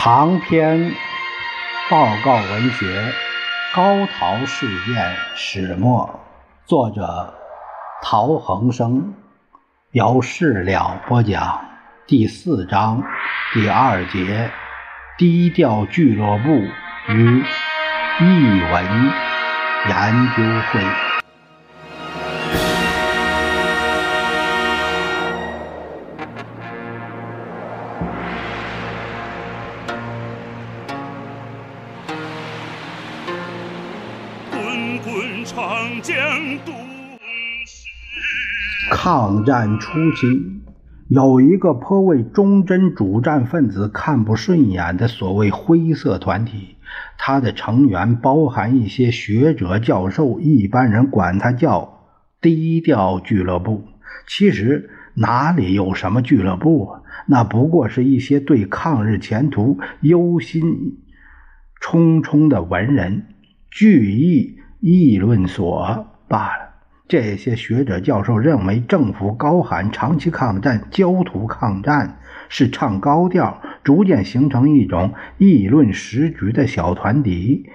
长篇报告文学《高陶事件始末》，作者陶恒生，由事了播讲。第四章第二节：低调俱乐部与译文研究会。长江东抗战初期，有一个颇为忠贞主战分子看不顺眼的所谓灰色团体，它的成员包含一些学者、教授，一般人管它叫低调俱乐部。其实哪里有什么俱乐部啊？那不过是一些对抗日前途忧心忡忡的文人聚义。议论所罢了。这些学者教授认为，政府高喊长期抗战、焦土抗战是唱高调，逐渐形成一种议论时局的小团体。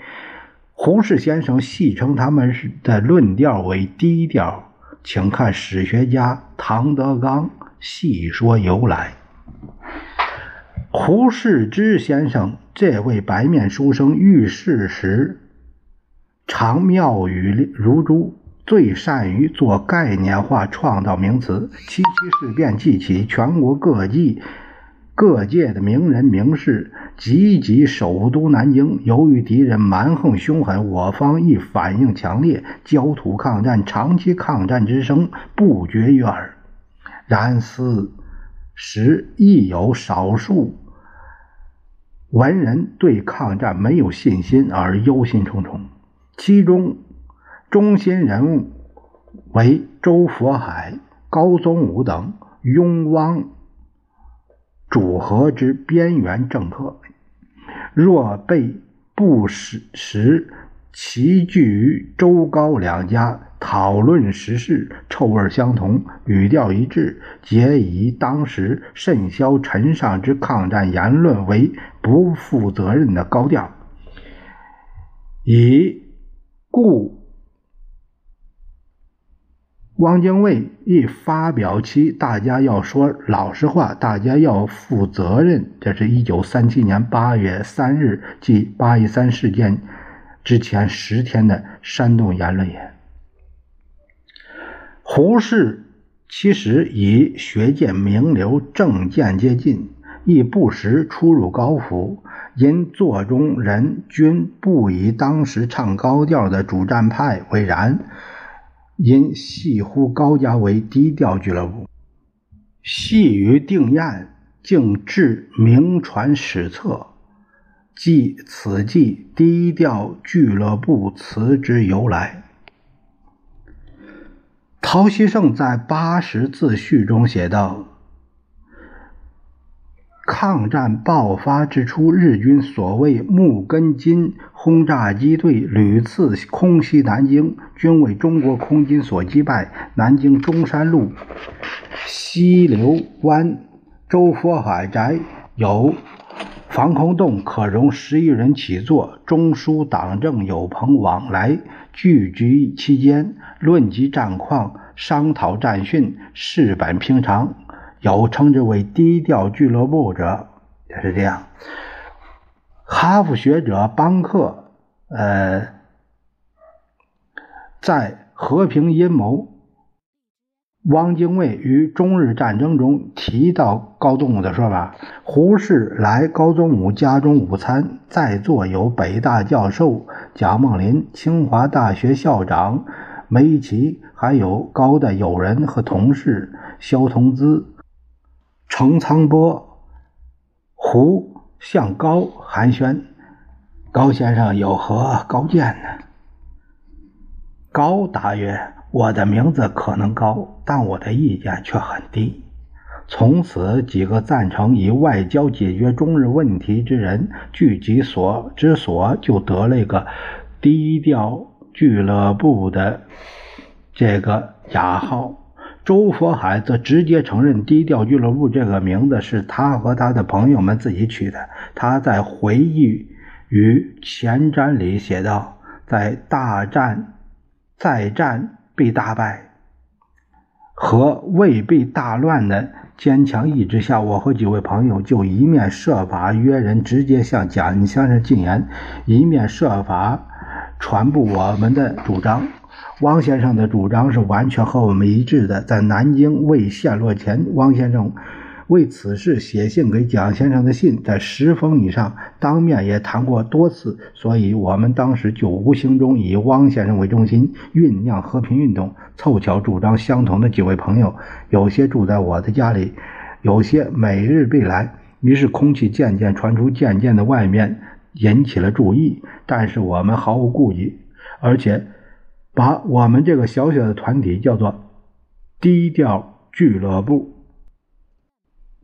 胡适先生戏称他们的论调为低调，请看史学家唐德刚细说由来。胡适之先生这位白面书生遇事时。常妙语如珠，最善于做概念化，创造名词。七七事变记起，全国各地各界的名人名士积极首都南京。由于敌人蛮横凶狠，我方亦反应强烈，焦土抗战、长期抗战之声不绝于耳。然此时亦有少数文人对抗战没有信心，而忧心忡忡。其中，中心人物为周佛海、高宗武等雍汪主和之边缘政客。若被不时时齐聚于周高两家讨论时事，臭味相同，语调一致，皆以当时甚嚣尘上之抗战言论为不负责任的高调，以。故汪精卫一发表其“大家要说老实话，大家要负责任”。这是一九三七年八月三日，即八一三事件之前十天的煽动言论也。胡适其实与学界名流政见接近，亦不时出入高府。因座中人均不以当时唱高调的主战派为然，因戏呼高家为低调俱乐部，戏于定宴，竟至名传史册，即此即低调俱乐部词之由来。陶希圣在八十自序中写道。抗战爆发之初，日军所谓木根津轰炸机队屡次空袭南京，均为中国空军所击败。南京中山路西流湾周佛海宅有防空洞，可容十余人起坐。中枢党政有朋往来，聚集期间论及战况，商讨战训，事本平常。有称之为低调俱乐部者，也是这样。哈佛学者邦克，呃，在和平阴谋汪精卫与中日战争中提到高宗武的说法。胡适来高宗武家中午餐，在座有北大教授贾梦麟、清华大学校长梅贻琦，还有高的友人和同事萧同资。程沧波、胡向高寒暄，高先生有何高见呢？高答曰：“我的名字可能高，但我的意见却很低。”从此，几个赞成以外交解决中日问题之人聚集所之所，就得了一个低调俱乐部的这个雅号。周佛海则直接承认“低调俱乐部”这个名字是他和他的朋友们自己取的。他在回忆与前瞻里写道：“在大战、再战必大败和未必大乱的坚强意志下，我和几位朋友就一面设法约人直接向蒋先生进言，一面设法传播我们的主张。”汪先生的主张是完全和我们一致的。在南京未陷落前，汪先生为此事写信给蒋先生的信在十封以上，当面也谈过多次。所以，我们当时就无形中以汪先生为中心酝酿和平运动。凑巧主张相同的几位朋友，有些住在我的家里，有些每日必来，于是空气渐渐传出渐渐的外面，引起了注意。但是我们毫无顾忌，而且。把我们这个小小的团体叫做“低调俱乐部”。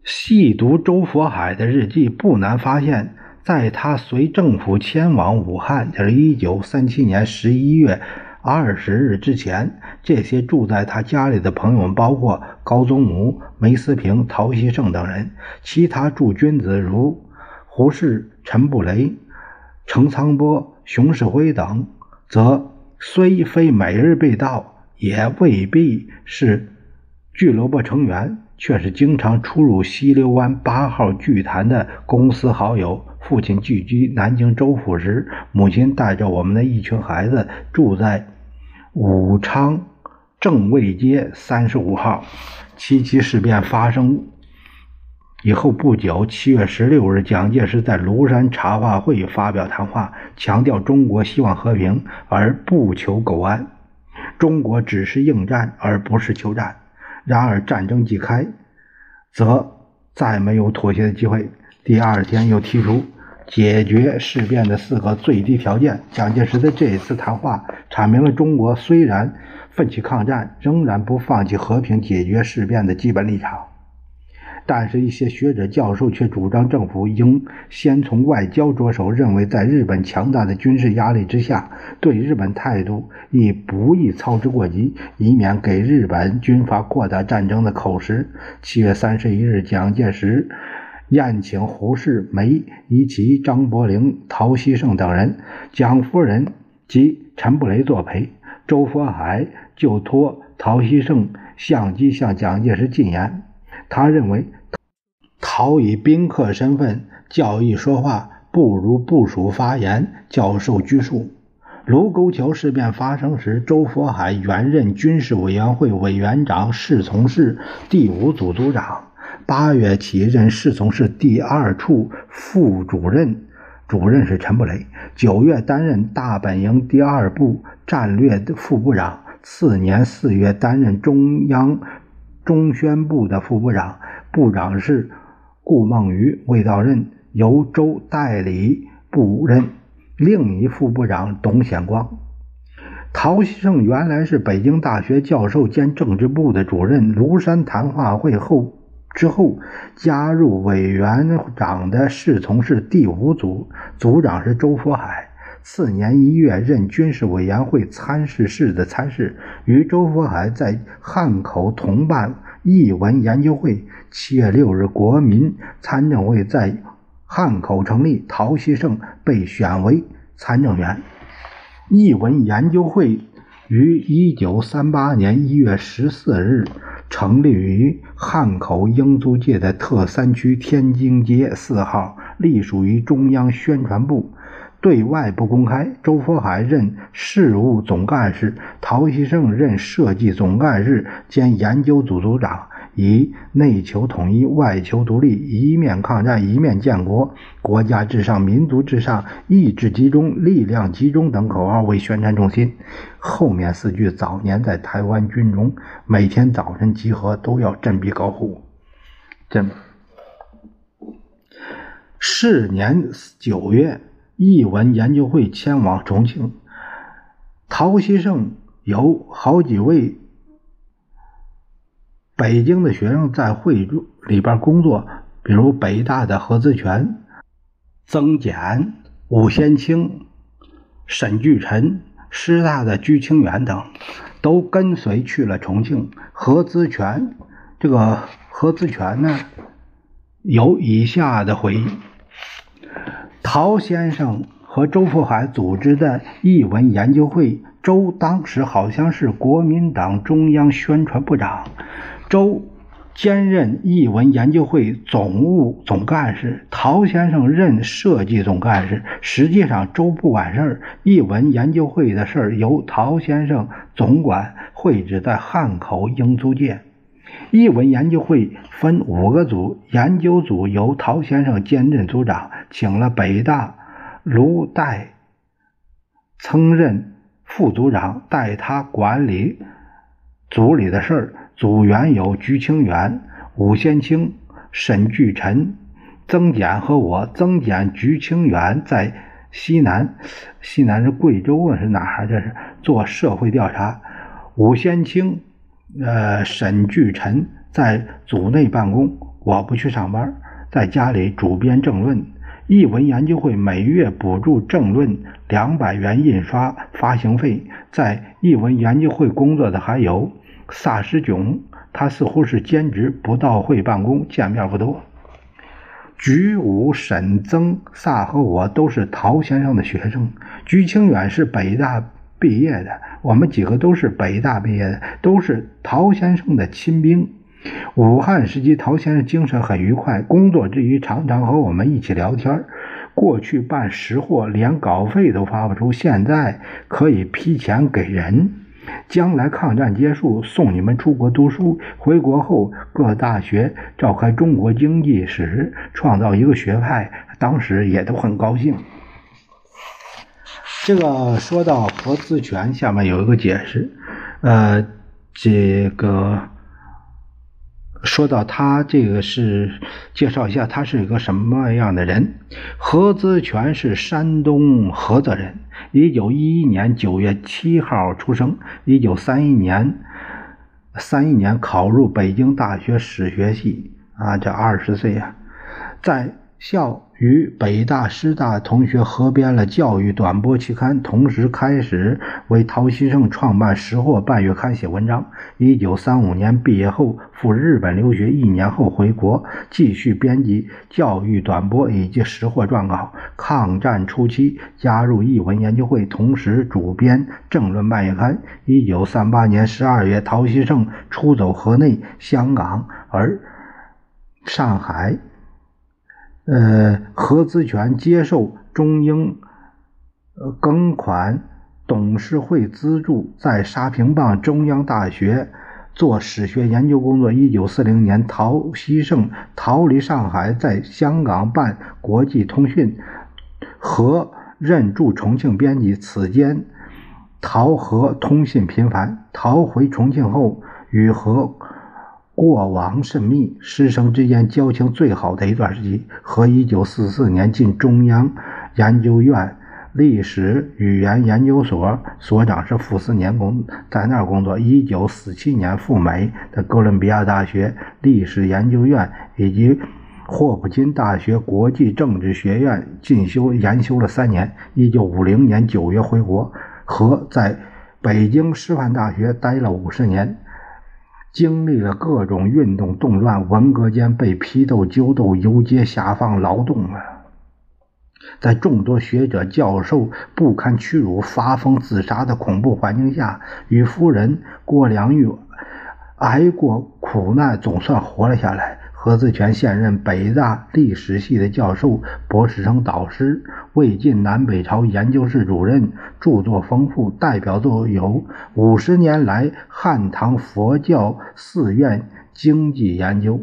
细读周佛海的日记，不难发现，在他随政府迁往武汉，就是一九三七年十一月二十日之前，这些住在他家里的朋友们，包括高宗武、梅思平、陶希圣等人；其他驻军子如胡适、陈布雷、程沧波、熊式辉等，则。虽非每日被盗，也未必是俱乐部成员，却是经常出入西流湾八号剧坛的公司好友。父亲聚居南京州府时，母亲带着我们的一群孩子住在武昌正卫街三十五号。七七事变发生。以后不久，七月十六日，蒋介石在庐山茶话会发表谈话，强调中国希望和平，而不求苟安。中国只是应战，而不是求战。然而战争既开，则再没有妥协的机会。第二天又提出解决事变的四个最低条件。蒋介石的这一次谈话阐明了中国虽然奋起抗战，仍然不放弃和平解决事变的基本立场。但是，一些学者、教授却主张政府应先从外交着手，认为在日本强大的军事压力之下，对日本态度亦不宜操之过急，以免给日本军阀扩大战争的口实。七月三十一日，蒋介石宴请胡适、梅贻琦、张伯苓、陶希圣等人，蒋夫人及陈布雷作陪。周佛海就托陶希圣相机向蒋介石进言，他认为。陶以宾客身份教义说话，不如部署发言，教授拘束。卢沟桥事变发生时，周佛海原任军事委员会委员长，侍从室第五组组长。八月起任侍从室第二处副主任，主任是陈布雷。九月担任大本营第二部战略副部长。次年四月担任中央中宣部的副部长，部长是。顾孟余未到任，由周代理部任。另一副部长董显光。陶希圣原来是北京大学教授兼政治部的主任。庐山谈话会后之后，加入委员长的侍从室第五组，组长是周佛海。次年一月，任军事委员会参事室的参事，与周佛海在汉口同办译文研究会。七月六日，国民参政会在汉口成立，陶希圣被选为参政员。译文研究会于一九三八年一月十四日成立于汉口英租界的特三区天津街四号，隶属于中央宣传部，对外不公开。周佛海任事务总干事，陶希圣任设计总干事兼研究组组长。以内求统一，外求独立，一面抗战，一面建国，国家至上，民族至上，意志集中，力量集中等口号为宣传中心。后面四句早年在台湾军中，每天早晨集合都要振臂高呼。真。是年九月，译文研究会迁往重庆，陶希圣有好几位。北京的学生在会里边工作，比如北大的何自全、曾简、武先清、沈巨臣、师大的居清远等，都跟随去了重庆。何资全，这个何资全呢，有以下的回忆：陶先生和周福海组织的译文研究会，周当时好像是国民党中央宣传部长，周。兼任译文研究会总务总干事，陶先生任设计总干事。实际上，周不管事儿，译文研究会的事儿由陶先生总管。会址在汉口英租界。译文研究会分五个组，研究组由陶先生兼任组长，请了北大卢代曾任副组长，代他管理组里的事儿。组员有鞠清远、武先清、沈巨臣、曾简和我。曾简、鞠清远在西南，西南是贵州啊，是哪儿？这是做社会调查。武先清、呃，沈巨臣在组内办公，我不去上班，在家里主编政论。译文研究会每月补助政论两百元印刷发行费。在译文研究会工作的还有。萨时炯，他似乎是兼职，不到会办公，见面不多。菊武、沈曾、萨和我都是陶先生的学生。鞠清远是北大毕业的，我们几个都是北大毕业的，都是陶先生的亲兵。武汉时期，陶先生精神很愉快，工作之余常常和我们一起聊天。过去办实货连稿费都发不出，现在可以批钱给人。将来抗战结束，送你们出国读书。回国后，各大学召开中国经济史，创造一个学派。当时也都很高兴。这个说到何资全，下面有一个解释。呃，这个说到他，这个是介绍一下他是一个什么样的人。何资全是山东菏泽人。一九一一年九月七号出生。一九三一年，三一年考入北京大学史学系。啊，这二十岁呀，在校。与北大、师大同学合编了《教育短波》期刊，同时开始为陶希圣创办《识货》半月刊写文章。一九三五年毕业后赴日本留学，一年后回国继续编辑《教育短波》以及《识货》撰稿。抗战初期加入译文研究会，同时主编《政论》半月刊。一九三八年十二月，陶希圣出走河内、香港，而上海。呃，何资权接受中英呃庚款董事会资助，在沙坪坝中央大学做史学研究工作。一九四零年，陶希圣逃离上海，在香港办国际通讯，和任驻重庆编辑。此间，陶和通信频繁。逃回重庆后，与何。过往甚密，师生之间交情最好的一段时期。和一九四四年进中央研究院历史语言研究所，所长是傅斯年工，在那儿工作。一九四七年赴美的哥伦比亚大学历史研究院以及霍普金大学国际政治学院进修研修了三年。一九五零年九月回国，和在北京师范大学待了五十年。经历了各种运动动乱，文革间被批斗、揪斗、游街、下放、劳动啊，在众多学者、教授不堪屈辱、发疯自杀的恐怖环境下，与夫人郭良玉挨过苦难，总算活了下来。何自全现任北大历史系的教授、博士生导师，魏晋南北朝研究室主任，著作丰富，代表作有《五十年来汉唐佛教寺院经济研究》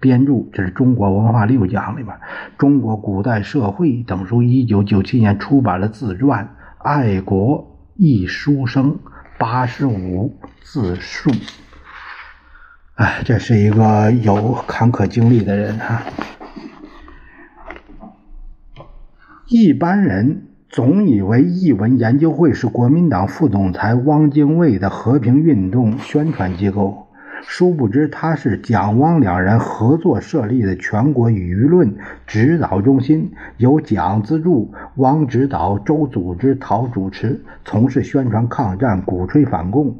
编著，这是中国文化六讲里边《中国古代社会》等书。一九九七年出版了自传《爱国一书生》，八十五自述。哎，这是一个有坎坷经历的人哈。一般人总以为译文研究会是国民党副总裁汪精卫的和平运动宣传机构，殊不知他是蒋汪两人合作设立的全国舆论指导中心，由蒋资助、汪指导、周组织、陶主持，从事宣传抗战、鼓吹反共，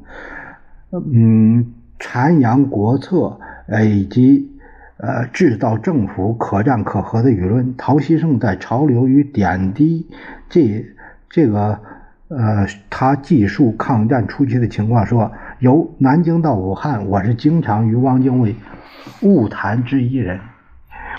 嗯，阐扬国策，呃，以及呃，制造政府可战可和的舆论。陶希圣在《潮流与点滴》这这个。呃，他记述抗战初期的情况，说由南京到武汉，我是经常与汪精卫晤谈之一人，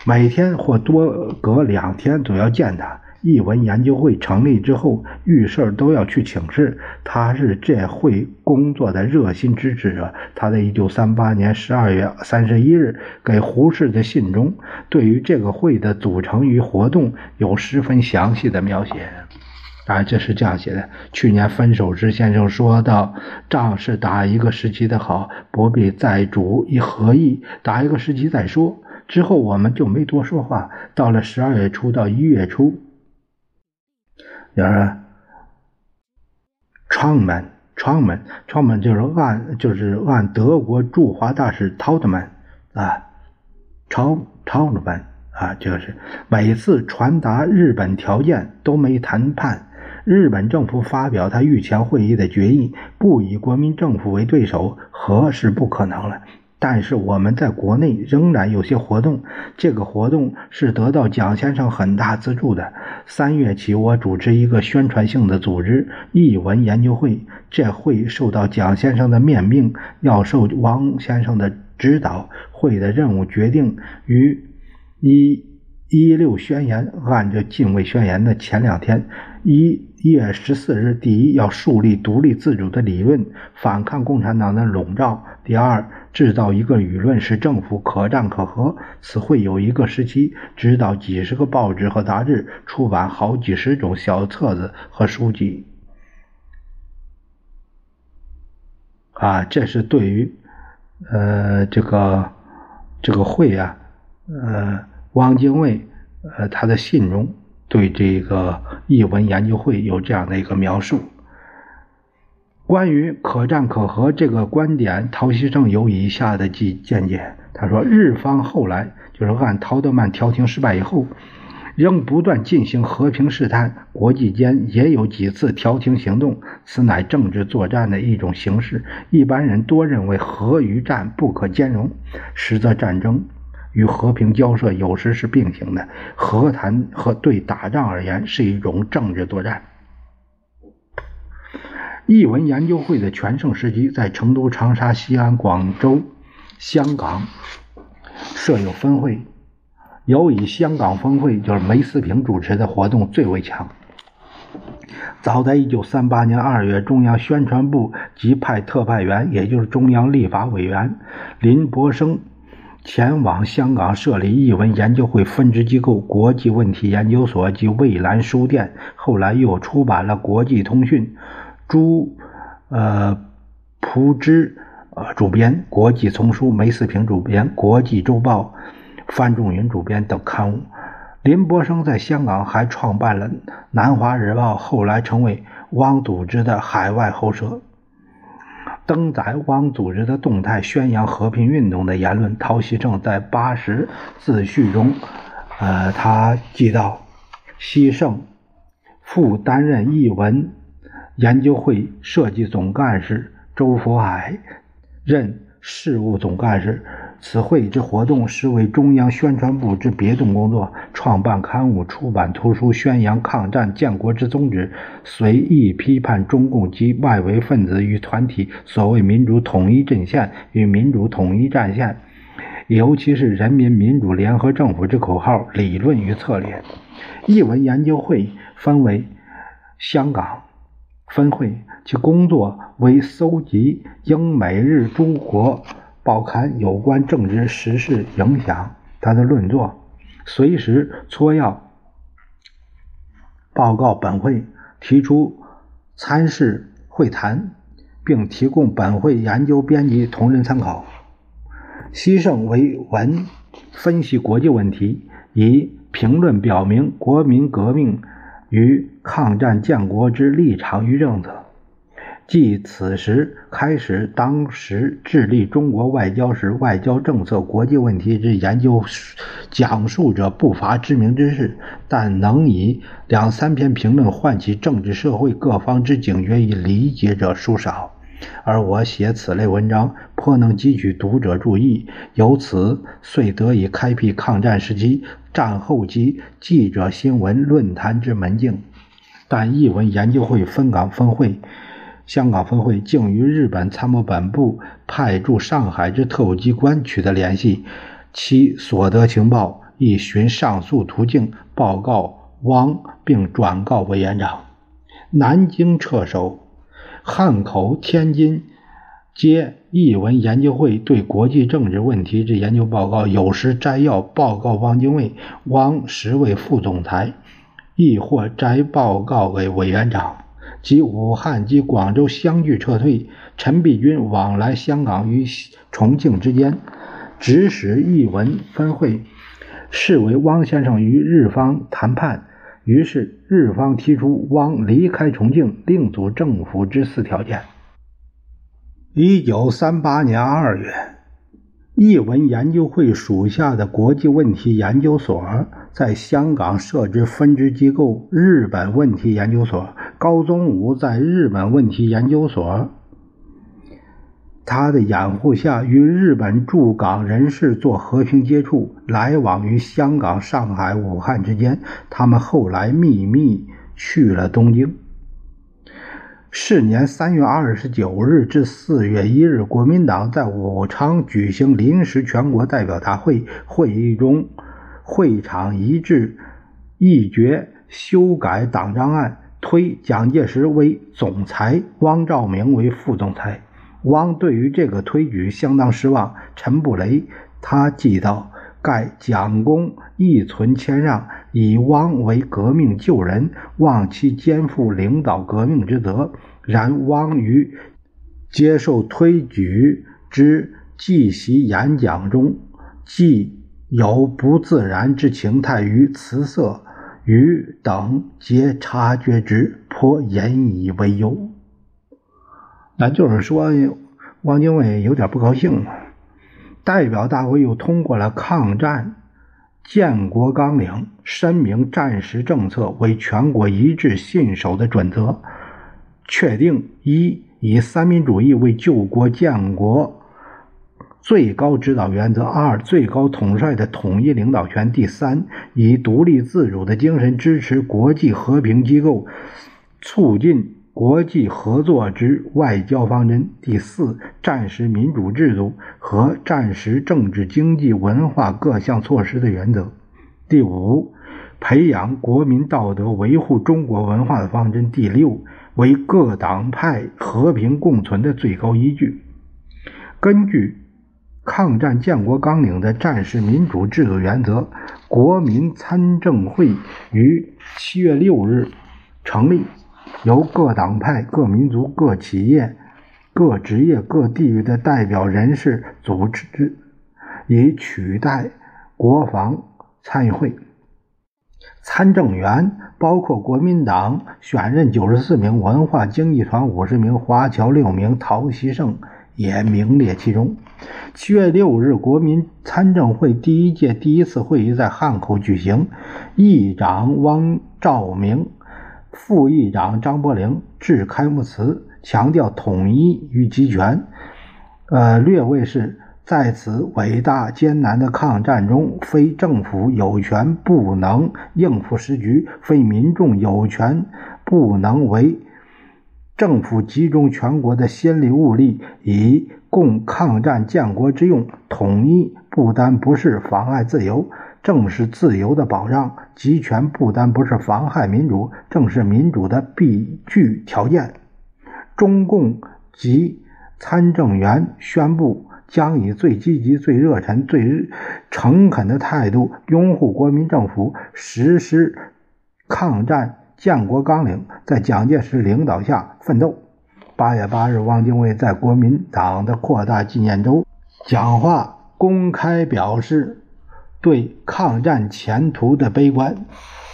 每天或多隔两天总要见他。译文研究会成立之后，遇事都要去请示，他是这会工作的热心支持者。他在一九三八年十二月三十一日给胡适的信中，对于这个会的组成与活动有十分详细的描写。啊，这是这样写的。去年分手时，先生说道：“仗是打一个时期的好，不必再主一合意，打一个时期再说。”之后我们就没多说话。到了十二月初到一月初，就是窗门，窗门，窗门就是按就是按德国驻华大使陶德曼啊，超超德曼啊，就是每次传达日本条件都没谈判。日本政府发表他御前会议的决议，不以国民政府为对手，和是不可能了。但是我们在国内仍然有些活动，这个活动是得到蒋先生很大资助的。三月起，我主持一个宣传性的组织——译文研究会。这会受到蒋先生的面命，要受王先生的指导。会的任务决定于一一六宣言，按照禁卫宣言的前两天一。月十四日，第一要树立独立自主的理论，反抗共产党的笼罩；第二，制造一个舆论，使政府可战可和。此会有一个时期，指导几十个报纸和杂志，出版好几十种小册子和书籍。啊，这是对于呃这个这个会啊，呃汪精卫呃他的信中。对这个译文研究会有这样的一个描述。关于可战可和这个观点，陶希圣有以下的见见解。他说，日方后来就是按陶德曼调停失败以后，仍不断进行和平试探，国际间也有几次调停行动，此乃政治作战的一种形式。一般人多认为和与战不可兼容，实则战争。与和平交涉有时是并行的，和谈和对打仗而言是一种政治作战。译文研究会的全盛时期在成都、长沙、西安、广州、香港设有分会，尤以香港分会就是梅思平主持的活动最为强。早在一九三八年二月，中央宣传部即派特派员，也就是中央立法委员林伯生。前往香港设立译文研究会分支机构国际问题研究所及蔚蓝书店，后来又出版了《国际通讯》，朱呃蒲之呃主编《国际丛书》，梅思平主编《国际周报》，范仲云主编等刊物。林伯生在香港还创办了《南华日报》，后来成为汪组织的海外后社。登载汪组织的动态，宣扬和平运动的言论。陶希圣在八十自序中，呃，他记到：希圣复担任译文研究会设计总干事，周佛海任事务总干事。此会之活动实为中央宣传部之别动工作，创办刊物、出版图书，宣扬抗战建国之宗旨，随意批判中共及外围分子与团体所谓民主统一阵线与民主统一战线，尤其是人民民主联合政府之口号、理论与策略。译文研究会分为香港分会，其工作为搜集英美日诸国。报刊有关政治时事影响，他的论作随时撮要报告本会，提出参事会谈，并提供本会研究编辑同仁参考。西圣为文分析国际问题，以评论表明国民革命与抗战建国之立场与政策。即此时开始，当时致力中国外交史、外交政策、国际问题之研究讲述者不乏知名之士，但能以两三篇评论唤起政治社会各方之警觉与理解者殊少。而我写此类文章，颇能汲取读者注意，由此遂得以开辟抗战时期、战后期记者新闻论坛之门径。但译文研究会分港分会、香港分会竟与日本参谋本部派驻上海之特务机关取得联系，其所得情报亦循上述途径报告汪，并转告委员长。南京撤守。汉口、天津皆译文研究会对国际政治问题之研究报告，有时摘要报告汪精卫，汪实为副总裁，亦或摘报告给委员长。及武汉及广州相继撤退，陈璧君往来香港与重庆之间，指使译文分会视为汪先生与日方谈判。于是，日方提出汪离开重庆，另组政府之四条件。一九三八年二月，译文研究会属下的国际问题研究所在香港设置分支机构——日本问题研究所。高宗武在日本问题研究所。他的掩护下，与日本驻港人士做和平接触，来往于香港、上海、武汉之间。他们后来秘密去了东京。是年三月二十九日至四月一日，国民党在武昌举行临时全国代表大会，会议中会场一致议决修改党章案，推蒋介石为总裁，汪兆铭为副总裁。汪对于这个推举相当失望。陈布雷他记道：“盖蒋公亦存谦让，以汪为革命救人，望其肩负领导革命之责。然汪于接受推举之即席演讲中，既有不自然之情态于辞色，与等皆察觉之，颇引以为忧。”那就是说，汪精卫有点不高兴。代表大会又通过了抗战建国纲领，申明战时政策为全国一致信守的准则，确定一以三民主义为救国建国最高指导原则；二最高统帅的统一领导权；第三以独立自主的精神支持国际和平机构，促进。国际合作之外交方针，第四，战时民主制度和战时政治、经济、文化各项措施的原则；第五，培养国民道德、维护中国文化的方针；第六，为各党派和平共存的最高依据。根据抗战建国纲领的战时民主制度原则，国民参政会于七月六日成立。由各党派、各民族、各企业、各职业、各地域的代表人士组织，以取代国防参议会。参政员包括国民党选任九十四名，文化经济团五十名，华侨六名，陶希圣也名列其中。七月六日，国民参政会第一届第一次会议在汉口举行，议长汪兆铭。副议长张伯苓致开幕词，强调统一与集权。呃，略谓是在此伟大艰难的抗战中，非政府有权不能应付时局，非民众有权不能为政府集中全国的心力物力，以供抗战建国之用。统一不单不是妨碍自由。正是自由的保障，集权不单不是妨害民主，正是民主的必具条件。中共及参政员宣布，将以最积极、最热忱、最诚恳的态度拥护国民政府，实施抗战建国纲领，在蒋介石领导下奋斗。八月八日，汪精卫在国民党的扩大纪念周讲话，公开表示。对抗战前途的悲观，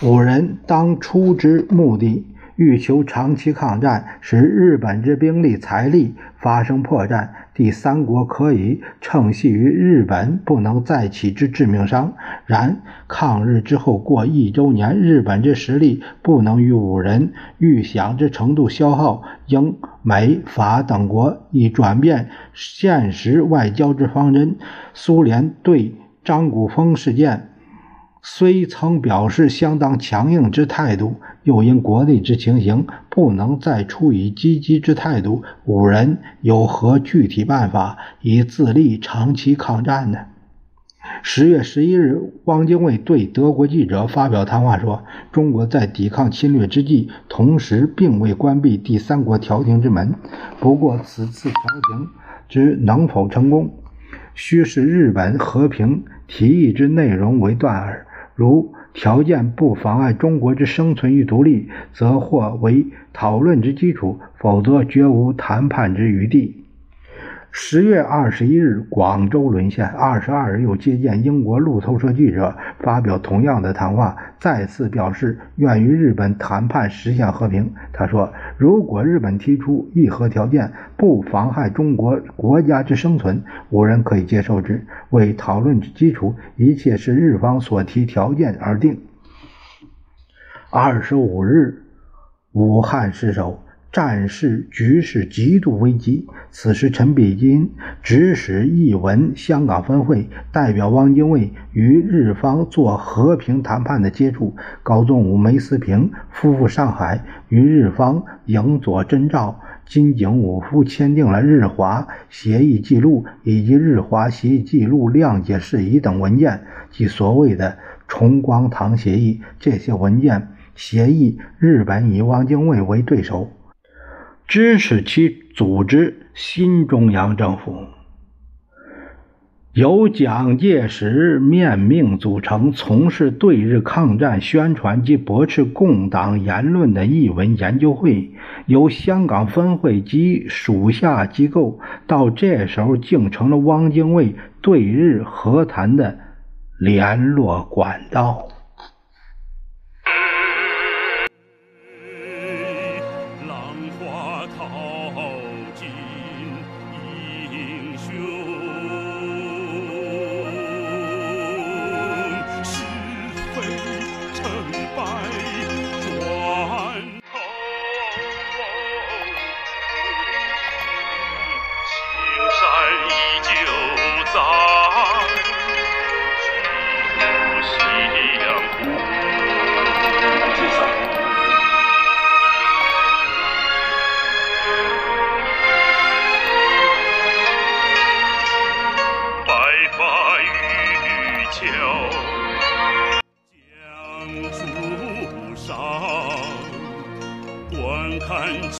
五人当初之目的欲求长期抗战，使日本之兵力财力发生破绽，第三国可以乘隙于日本不能再起之致命伤。然抗日之后过一周年，日本之实力不能与五人预想之程度消耗，英美法等国已转变现实外交之方针。苏联对张古峰事件。虽曾表示相当强硬之态度，又因国内之情形不能再处以积极之态度，五人有何具体办法以自立长期抗战呢？十月十一日，汪精卫对德国记者发表谈话说：“中国在抵抗侵略之际，同时并未关闭第三国调停之门。不过，此次调停之能否成功，须视日本和平提议之内容为断耳。”如条件不妨碍中国之生存与独立，则或为讨论之基础；否则，绝无谈判之余地。十月二十一日，广州沦陷。二十二日，又接见英国路透社记者，发表同样的谈话，再次表示愿与日本谈判实现和平。他说：“如果日本提出议和条件，不妨害中国国家之生存，无人可以接受之。为讨论之基础，一切是日方所提条件而定。”二十五日，武汉失守。战事局势极度危机。此时，陈璧金指使译文香港分会代表汪精卫与日方做和平谈判的接触。高宗武、梅思平夫妇上海，与日方应作征召。金井武夫签订了日华协议记录以及日华协议记录谅解事宜等文件，即所谓的重光堂协议。这些文件协议，日本以汪精卫为对手。支持其组织新中央政府，由蒋介石面命组成从事对日抗战宣传及驳斥共党言论的译文研究会，由香港分会及属下机构，到这时候竟成了汪精卫对日和谈的联络管道。